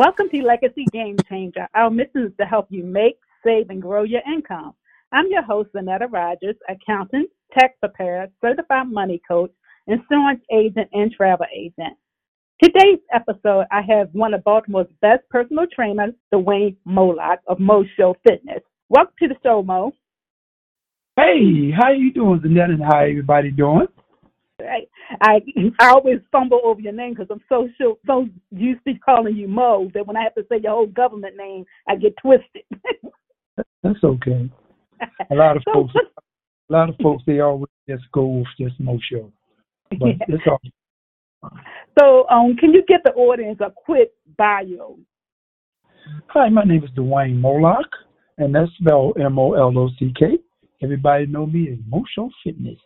Welcome to Legacy Game Changer. Our mission is to help you make, save, and grow your income. I'm your host, Vanetta Rogers, accountant, tax preparer, certified money coach, insurance agent, and travel agent. Today's episode, I have one of Baltimore's best personal trainers, Dwayne Molock of Mo Show Fitness. Welcome to the show, Mo. Hey, how you doing, Zanette, and how everybody doing? I, I I always fumble over your name because I'm so sure, so used to calling you Mo that when I have to say your whole government name, I get twisted. That's okay. A lot of folks, a lot of folks, they always just go with just Mo Show, but yeah. it's all. So, um, can you give the audience a quick bio? Hi, my name is Dwayne Molock, and that's spelled M O L O C K. Everybody know me as Mo Show Fitness.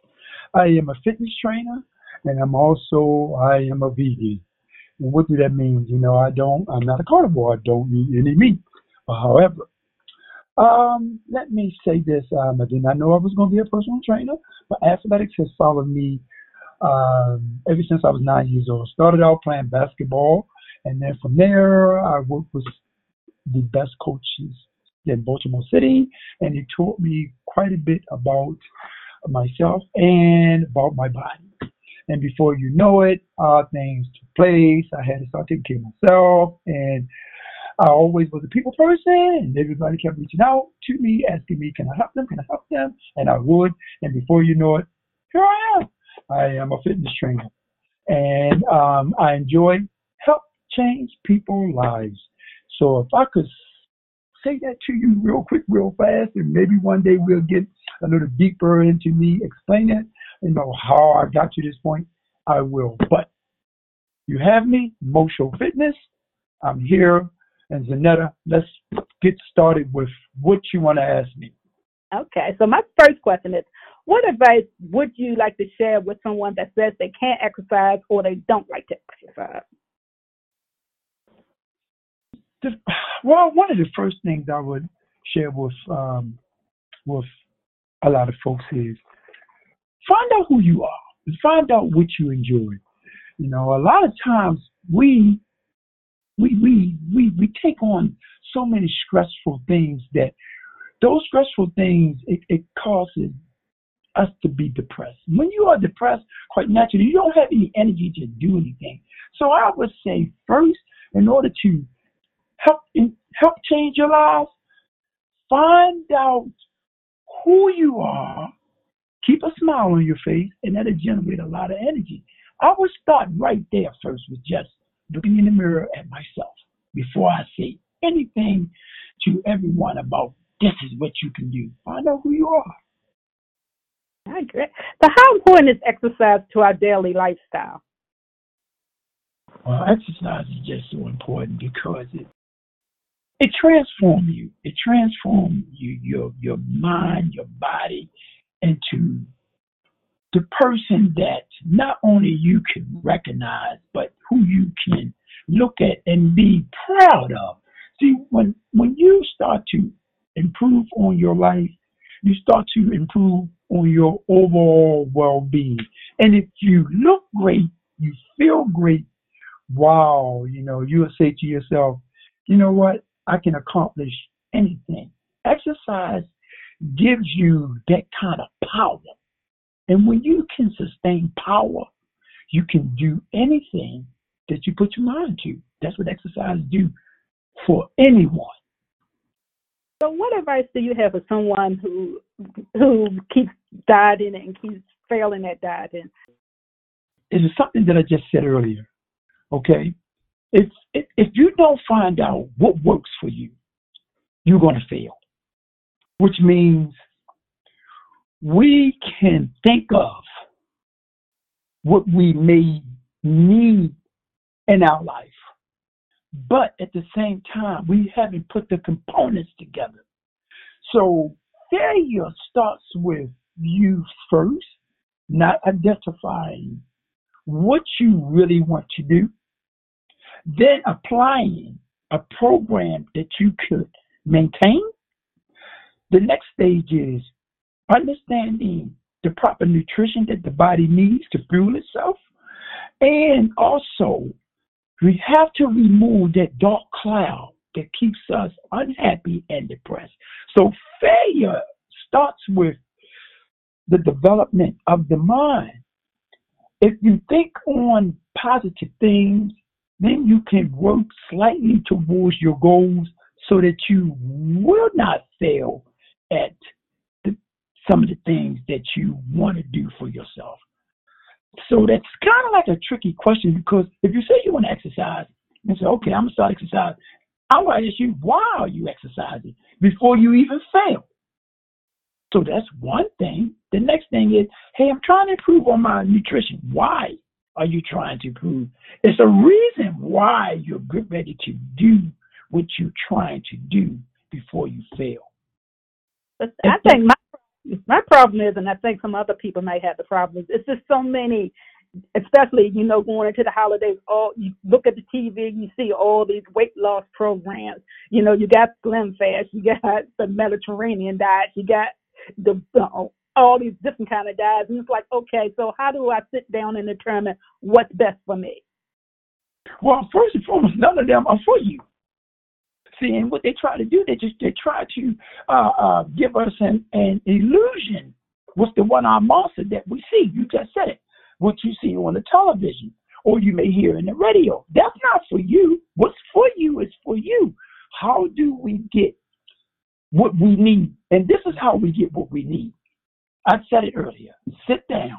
I am a fitness trainer, and I'm also I am a vegan. And what do that mean? You know, I don't. I'm not a carnivore. I don't eat any meat. But however, um, let me say this. Um, I did not know I was going to be a personal trainer, but athletics has followed me um, ever since I was nine years old. Started out playing basketball, and then from there, I worked with the best coaches in Baltimore City, and he taught me quite a bit about myself and about my body. And before you know it, uh, things took place. I had to start taking care of myself, and I always was a people person, and everybody kept reaching out to me, asking me, "Can I help them? Can I help them?" And I would. And before you know it, here I am. I am a fitness trainer, and um, I enjoy help change people's lives. So if I could say that to you real quick, real fast, and maybe one day we'll get a little deeper into me explain it, you know, how I got to this point, I will. But you have me, Mo Show Fitness. I'm here. And Zanetta, let's get started with what you want to ask me. Okay, so my first question is what advice would you like to share with someone that says they can't exercise or they don't like to exercise? Well, one of the first things I would share with um, with a lot of folks is find out who you are. Find out what you enjoy. You know, a lot of times we we we we we take on so many stressful things that those stressful things it, it causes us to be depressed. When you are depressed, quite naturally, you don't have any energy to do anything. So I would say first, in order to help help change your life, find out who you are, keep a smile on your face, and that'll generate a lot of energy. I would start right there first with just looking in the mirror at myself before I say anything to everyone about this is what you can do. Find out who you are. I agree. So, how important is exercise to our daily lifestyle? Well, exercise is just so important because it it transforms you. It transforms you, your your mind, your body, into the person that not only you can recognize, but who you can look at and be proud of. See, when when you start to improve on your life, you start to improve on your overall well-being. And if you look great, you feel great. Wow, you know, you'll say to yourself, you know what? I can accomplish anything. Exercise gives you that kind of power. And when you can sustain power, you can do anything that you put your mind to. That's what exercise do for anyone. So, what advice do you have for someone who who keeps dieting and keeps failing at dieting? It is something that I just said earlier. Okay, if, if you don't find out what works for you, you're going to fail. Which means we can think of what we may need in our life, but at the same time, we haven't put the components together. So failure starts with you first, not identifying what you really want to do then applying a program that you could maintain. The next stage is understanding the proper nutrition that the body needs to fuel itself, and also We have to remove that dark cloud that keeps us unhappy and depressed. So failure starts with the development of the mind. If you think on positive things, then you can work slightly towards your goals so that you will not fail at the, some of the things that you want to do for yourself. So that's kind of like a tricky question because if you say you want to exercise and say, okay, I'm going to start exercising, I want to ask you, why are you exercising before you even fail? So that's one thing. The next thing is, hey, I'm trying to improve on my nutrition. Why are you trying to prove? It's a reason why you're good ready to do what you're trying to do before you fail. But I think my my problem is, and I think some other people might have the problem it's just so many especially you know going into the holidays all you look at the tv you see all these weight loss programs you know you got slim fast you got the mediterranean diet you got the uh, all these different kind of diets and it's like okay so how do i sit down and determine what's best for me well first and foremost none of them are for you see and what they try to do they just they try to uh uh give us an an illusion what's the one arm monster that we see you just said it what you see on the television or you may hear in the radio. That's not for you. What's for you is for you. How do we get what we need? And this is how we get what we need. I said it earlier. Sit down.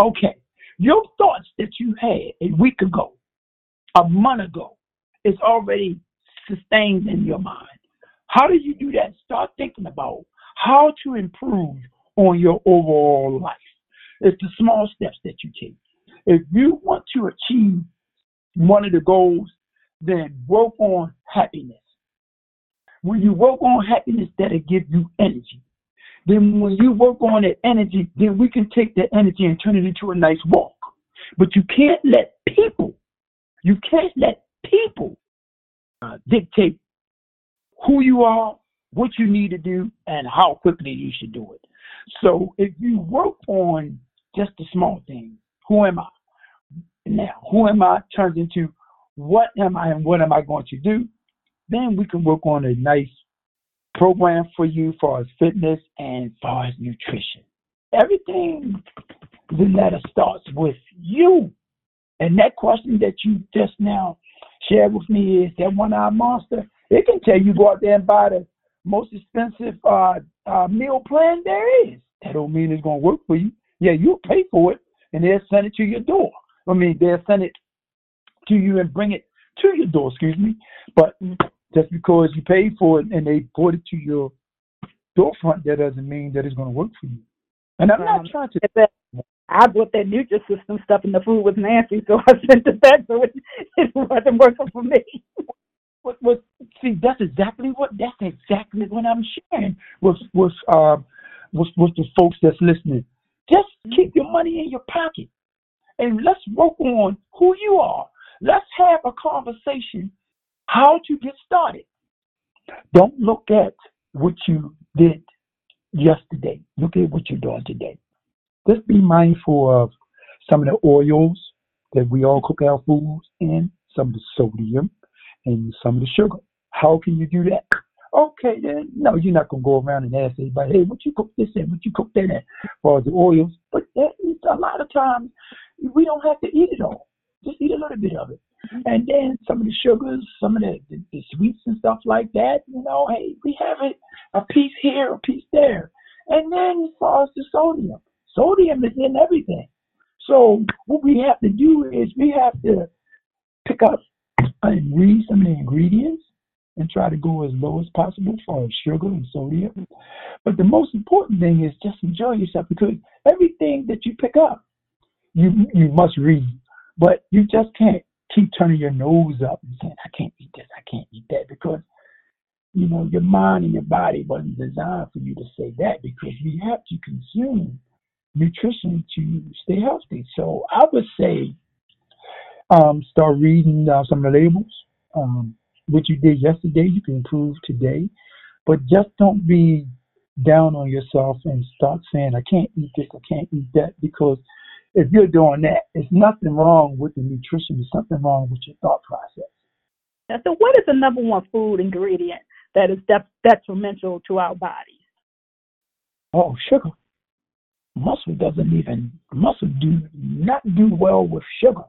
Okay. Your thoughts that you had a week ago, a month ago, is already sustained in your mind. How do you do that? Start thinking about how to improve on your overall life. It's the small steps that you take. If you want to achieve one of the goals, then work on happiness. When you work on happiness, that'll give you energy. Then when you work on that energy, then we can take that energy and turn it into a nice walk. But you can't let people, you can't let people uh, dictate who you are, what you need to do, and how quickly you should do it. So if you work on just the small things. Who am I? Now, who am I turns into what am I and what am I going to do? Then we can work on a nice program for you for as fitness and far as nutrition. Everything, the letter starts with you. And that question that you just now shared with me is that one eyed monster. It can tell you go out there and buy the most expensive uh, uh, meal plan there is. That don't mean it's going to work for you. Yeah, you'll pay for it, and they'll send it to your door. I mean, they'll send it to you and bring it to your door. Excuse me, but just because you paid for it and they brought it to your storefront, that doesn't mean that it's going to work for you. And I'm not trying to. I bought that Nutrisystem stuff and the food was nasty, so I sent it back. So it, it wasn't working for me. What, what, see, that's exactly what that's exactly what I'm sharing with with uh with, with the folks that's listening. Just keep your money in your pocket and let's work on who you are. Let's have a conversation how to get started. Don't look at what you did yesterday. Look at what you're doing today. Just be mindful of some of the oils that we all cook our foods in, some of the sodium, and some of the sugar. How can you do that? Okay, then no, you're not gonna go around and ask anybody, hey, what you cook this in, what you cook that in, for the oils. But a lot of times we don't have to eat it all. Just eat a little bit of it. And then some of the sugars, some of the, the, the sweets and stuff like that, you know, hey, we have it a piece here, a piece there. And then as far as the sodium, sodium is in everything. So what we have to do is we have to pick up and read some of the ingredients and try to go as low as possible for sugar and sodium. But the most important thing is just enjoy yourself because everything that you pick up, you you must read. But you just can't keep turning your nose up and saying, I can't eat this, I can't eat that because you know, your mind and your body wasn't designed for you to say that because we have to consume nutrition to stay healthy. So I would say um, start reading uh, some of the labels. Um, what you did yesterday, you can improve today. But just don't be down on yourself and start saying, I can't eat this, I can't eat that, because if you're doing that, there's nothing wrong with the nutrition. There's something wrong with your thought process. Now, so, what is the number one food ingredient that is de- detrimental to our bodies? Oh, sugar. Muscle doesn't even muscle do not do well with sugar,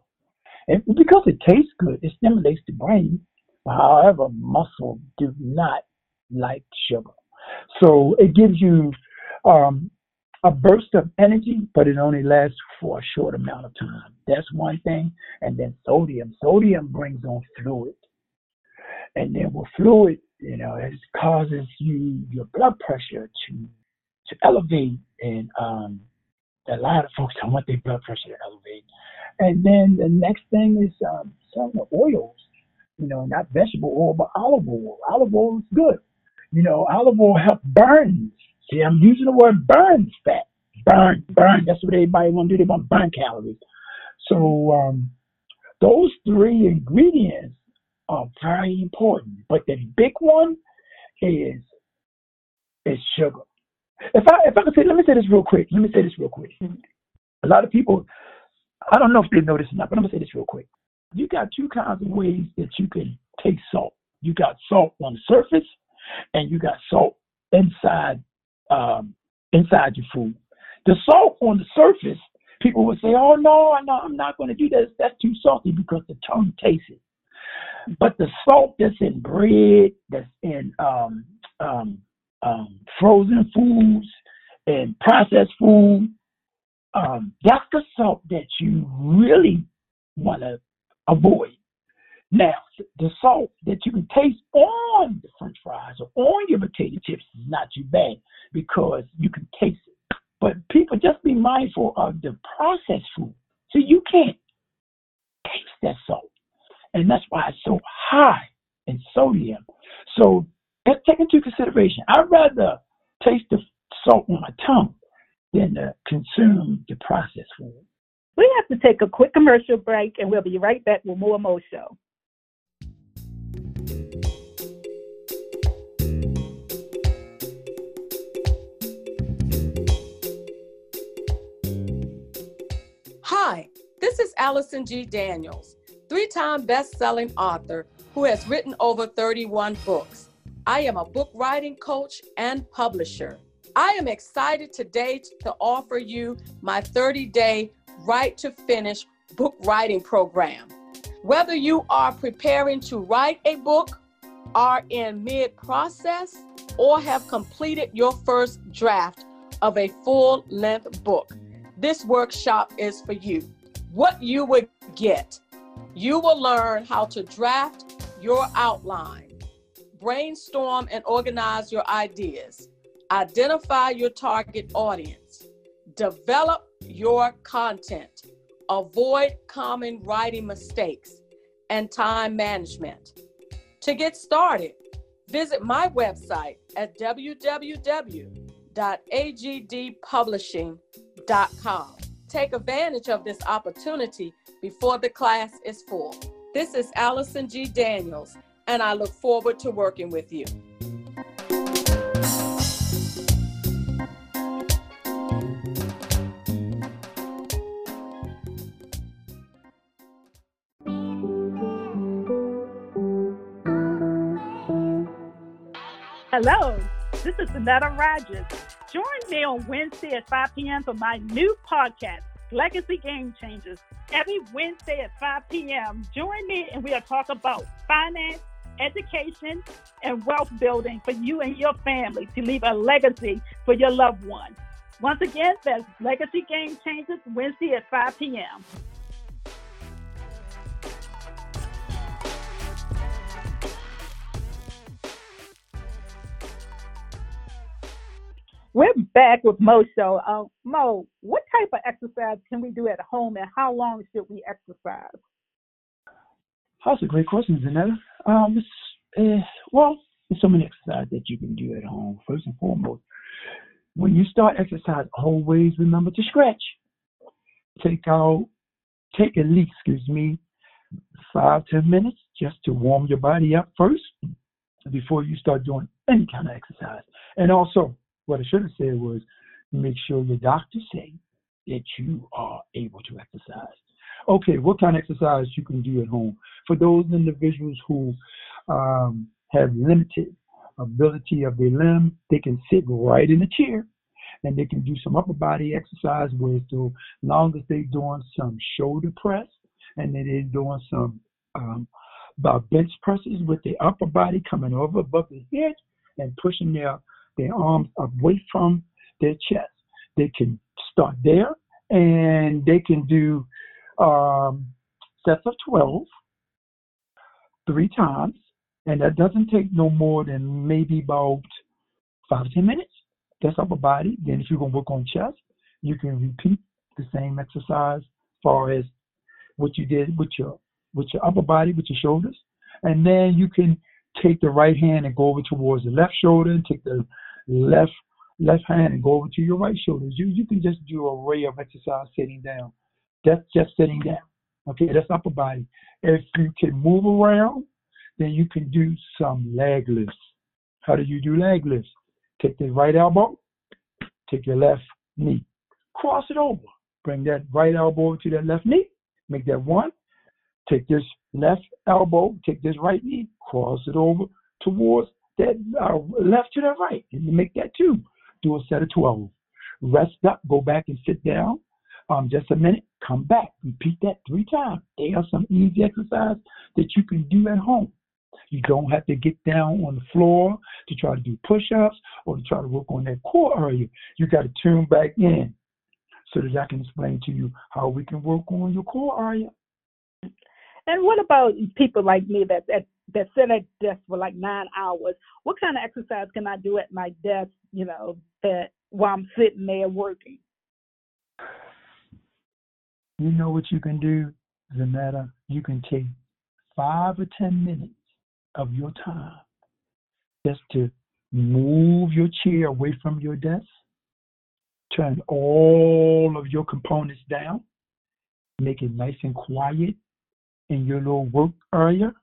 and because it tastes good, it stimulates the brain. However, muscle do not like sugar, so it gives you um, a burst of energy, but it only lasts for a short amount of time. That's one thing. And then sodium. Sodium brings on fluid. And then with fluid, you know, it causes you your blood pressure to to elevate and um a lot of folks don't want their blood pressure to elevate. And then the next thing is um, some of the oils, you know, not vegetable oil, but olive oil. Olive oil is good. You know, olive oil helps burn See, I'm using the word burn fat. Burn, burn. That's what everybody want to do. They want to burn calories. So um, those three ingredients are very important. But the big one is is sugar. If I if I could say, let me say this real quick. Let me say this real quick. A lot of people, I don't know if they know this or not, but I'm gonna say this real quick. You got two kinds of ways that you can take salt. You got salt on the surface, and you got salt inside um, inside your food. The salt on the surface, people would say, "Oh no, no, I'm not going to do that. That's too salty because the tongue tastes it." But the salt that's in bread, that's in um, um, um, frozen foods and processed food, um, that's the salt that you really want to avoid. Now, the salt that you can taste on the french fries or on your potato chips is not too bad because you can taste it. But people just be mindful of the processed food. So you can't taste that salt. And that's why it's so high in sodium. So take into consideration. I'd rather taste the salt on my tongue than to consume the processed food. We have to take a quick commercial break and we'll be right back with more Mo Show. Hi, this is Allison G. Daniels, three time best selling author who has written over 31 books. I am a book writing coach and publisher. I am excited today to offer you my 30 day Write to Finish book writing program. Whether you are preparing to write a book, are in mid process, or have completed your first draft of a full length book, this workshop is for you. What you would get you will learn how to draft your outline, brainstorm and organize your ideas, identify your target audience, develop your content, avoid common writing mistakes, and time management. To get started, visit my website at www.agdpublishing.com Take advantage of this opportunity before the class is full. This is Allison G. Daniels, and I look forward to working with you. Hello, this is Annetta Rogers. Join me on Wednesday at 5 p.m. for my new podcast, Legacy Game Changers. Every Wednesday at 5 p.m., join me and we'll talk about finance, education, and wealth building for you and your family to leave a legacy for your loved ones. Once again, that's Legacy Game Changers, Wednesday at 5 p.m. We're back with Mo Show. Uh, Mo, what type of exercise can we do at home, and how long should we exercise? That's a great question, Zanetta. Um, uh, well, there's so many exercises that you can do at home. First and foremost, when you start exercise, always remember to stretch. Take out, take at least, excuse me, five ten minutes just to warm your body up first before you start doing any kind of exercise. And also, what I should have said was make sure your doctor say that you are able to exercise. Okay, what kind of exercise you can do at home? For those individuals who um, have limited ability of their limb, they can sit right in a chair and they can do some upper body exercise where so long as they're doing some shoulder press and then they're doing some um, about bench presses with the upper body coming over above the head and pushing their their arms away from their chest. They can start there and they can do um, sets of 12 three times and that doesn't take no more than maybe about five to ten minutes. That's upper body. Then if you're gonna work on chest, you can repeat the same exercise as far as what you did with your with your upper body, with your shoulders. And then you can take the right hand and go over towards the left shoulder and take the left left hand and go over to your right shoulder. You you can just do a array of exercise sitting down. That's just sitting down. Okay, that's upper body. If you can move around, then you can do some leg lifts. How do you do leg lifts? Take the right elbow, take your left knee, cross it over. Bring that right elbow to that left knee, make that one. Take this left elbow, take this right knee, cross it over towards that uh, left to the right, and you make that two. Do a set of 12. Rest up, go back and sit down. Um, just a minute, come back, repeat that three times. They are some easy exercise that you can do at home. You don't have to get down on the floor to try to do push ups or to try to work on that core area. You got to tune back in so that I can explain to you how we can work on your core area. And what about people like me that that that sit at desk for like nine hours? What kind of exercise can I do at my desk? You know, that while I'm sitting there working. You know what you can do, Zanetta? You can take five or ten minutes of your time just to move your chair away from your desk, turn all of your components down, make it nice and quiet in your little work area,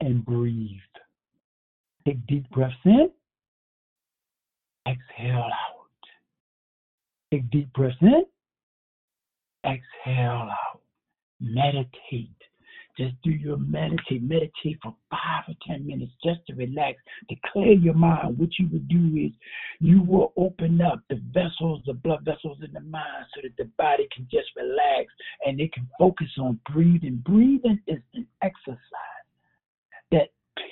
and breathe. Take deep breaths in, exhale out. Take deep breaths in, exhale out. Meditate. Just do your meditate. Meditate for five or ten minutes just to relax, to clear your mind. What you would do is you will open up the vessels, the blood vessels in the mind so that the body can just relax and it can focus on breathing. Breathing is an exercise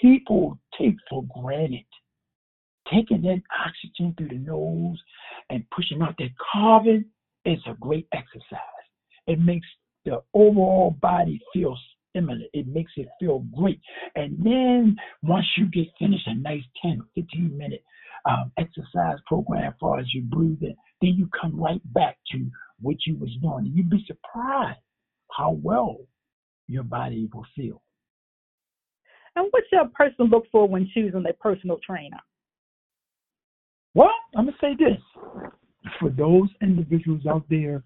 people take for granted. Taking in oxygen through the nose and pushing out that carbon is a great exercise. It makes the overall body feel stimulate. It makes it feel great. And then once you get finished a nice 10, 15 minute um, exercise program as far as you breathing, then you come right back to what you was doing. And you'd be surprised how well your body will feel. And what's your person look for when choosing a personal trainer? Well, I'm gonna say this: for those individuals out there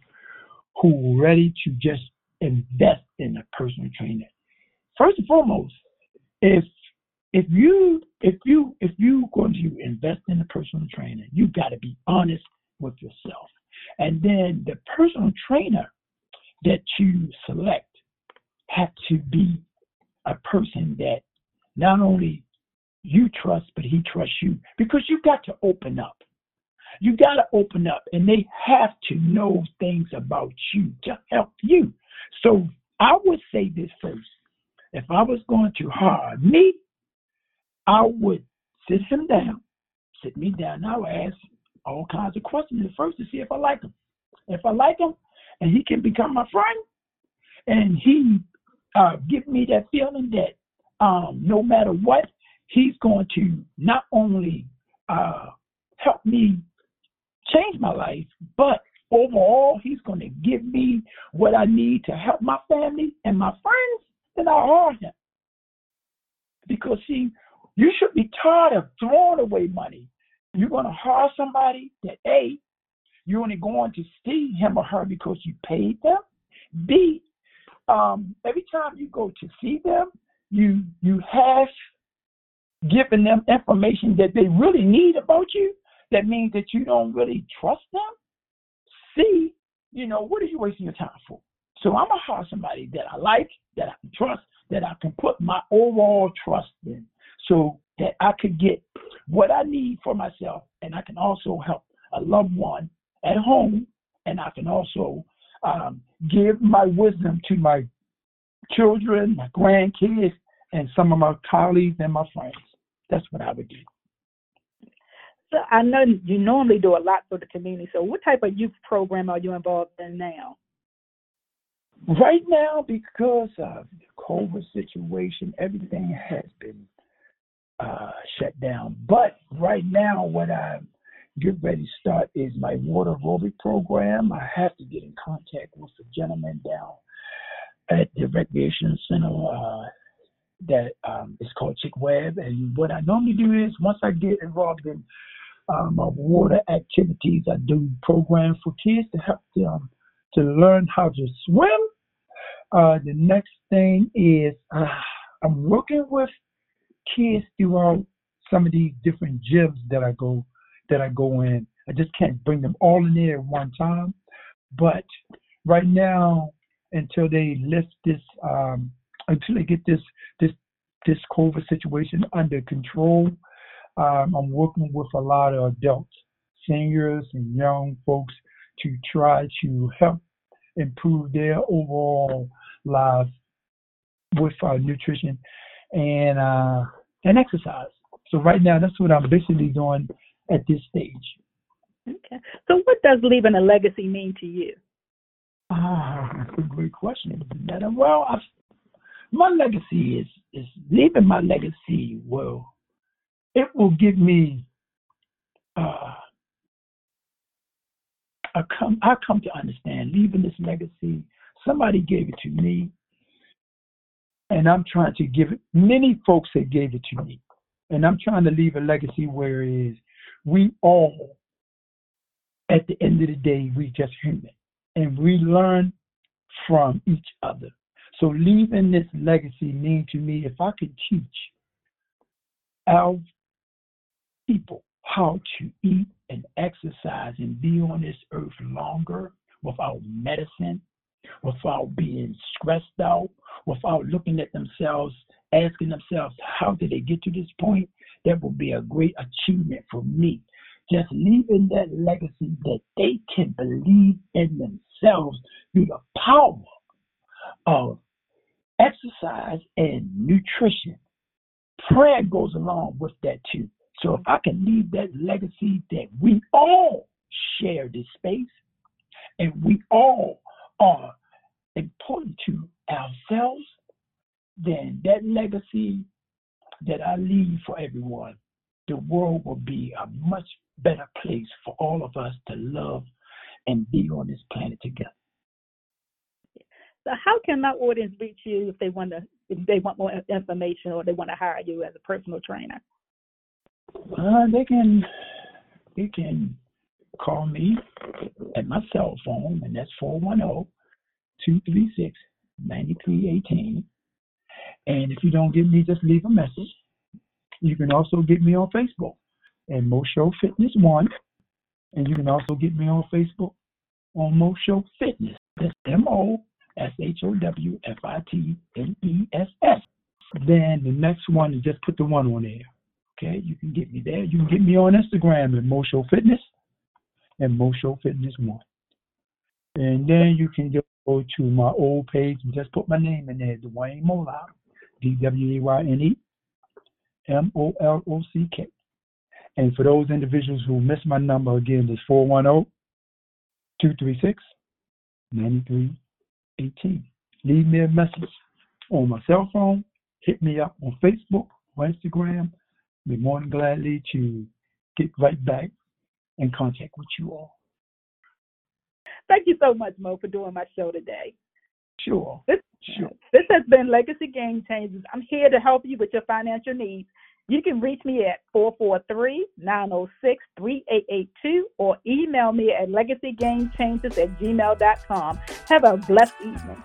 who are ready to just invest in a personal trainer. First and foremost, if if you if you if you going to invest in a personal trainer, you got to be honest with yourself. And then the personal trainer that you select have to be a person that not only you trust, but he trusts you because you've got to open up. You got to open up, and they have to know things about you to help you. So I would say this first. If I was going to hire me, I would sit him down, sit me down, and I would ask all kinds of questions first to see if I like him. If I like him and he can become my friend and he uh, give me that feeling that um, no matter what, he's going to not only uh, help me change my life, but overall, he's going to give me what I need to help my family and my friends, then I hire him. Because, see, you should be tired of throwing away money. You're going to hire somebody that, A, you're only going to see him or her because you paid them. B, um, every time you go to see them, you you have given them information that they really need about you. That means that you don't really trust them. See, you know, what are you wasting your time for? So I'm gonna hire somebody that I like, that I can trust, that I can put my overall trust in, so that I could get what I need for myself, and I can also help a loved one at home, and I can also um, give my wisdom to my children, my grandkids, and some of my colleagues and my friends. That's what I would do. So I know you normally do a lot for the community. So what type of youth program are you involved in now? Right now, because of the COVID situation, everything has been uh, shut down. But right now, what I'm getting ready to start is my water aerobic program. I have to get in contact with a gentleman down at the recreation center uh, that um, is called Chick Webb. And what I normally do is once I get involved in um, water activities, I do programs for kids to help them to learn how to swim. Uh, the next thing is uh, I'm working with kids throughout some of these different gyms that I go that I go in. I just can't bring them all in there at one time. But right now, until they lift this, um, until they get this this this COVID situation under control, um, I'm working with a lot of adults, seniors, and young folks to try to help improve their overall lives with uh, nutrition and uh, and exercise. So right now, that's what I'm basically doing at this stage. Okay. So what does leaving a legacy mean to you? Ah, that's a great question. Well, I've, my legacy is is leaving my legacy will it will give me uh, I come I come to understand leaving this legacy. Somebody gave it to me, and I'm trying to give it. Many folks that gave it to me, and I'm trying to leave a legacy where is we all, at the end of the day, we just human, and we learn from each other. So leaving this legacy means to me if I could teach our people how to eat and exercise and be on this earth longer without medicine, without being stressed out, without looking at themselves, asking themselves, how did they get to this point? That would be a great achievement for me. Just leaving that legacy that they can believe in themselves through the power of exercise and nutrition. Prayer goes along with that too. So if I can leave that legacy that we all share this space and we all are important to ourselves, then that legacy that I leave for everyone, the world will be a much better place for all of us to love and be on this planet together. So how can my audience reach you if they want to if they want more information or they want to hire you as a personal trainer? Uh, they can they can call me at my cell phone, and that's 410-236-9318. And if you don't get me, just leave a message. You can also get me on Facebook at Moshow Fitness One, and you can also get me on Facebook on Moshow Fitness. That's M O S H O W F I T N E S S. Then the next one is just put the one on there. Okay, you can get me there. You can get me on Instagram at Moshow Fitness and Moshow Fitness One. And then you can go to my old page and just put my name in there, Dwayne Molock, D W A Y N E M O L O C K. And for those individuals who missed my number again, it's 410 236 9318. Leave me a message on my cell phone, hit me up on Facebook or Instagram, be more than gladly to get right back in contact with you all. Thank you so much, Mo, for doing my show today. Sure. This, sure. This has been Legacy Game Changers. I'm here to help you with your financial needs. You can reach me at 443-906-3882 or email me at legacygamechangers at gmail.com. Have a blessed evening.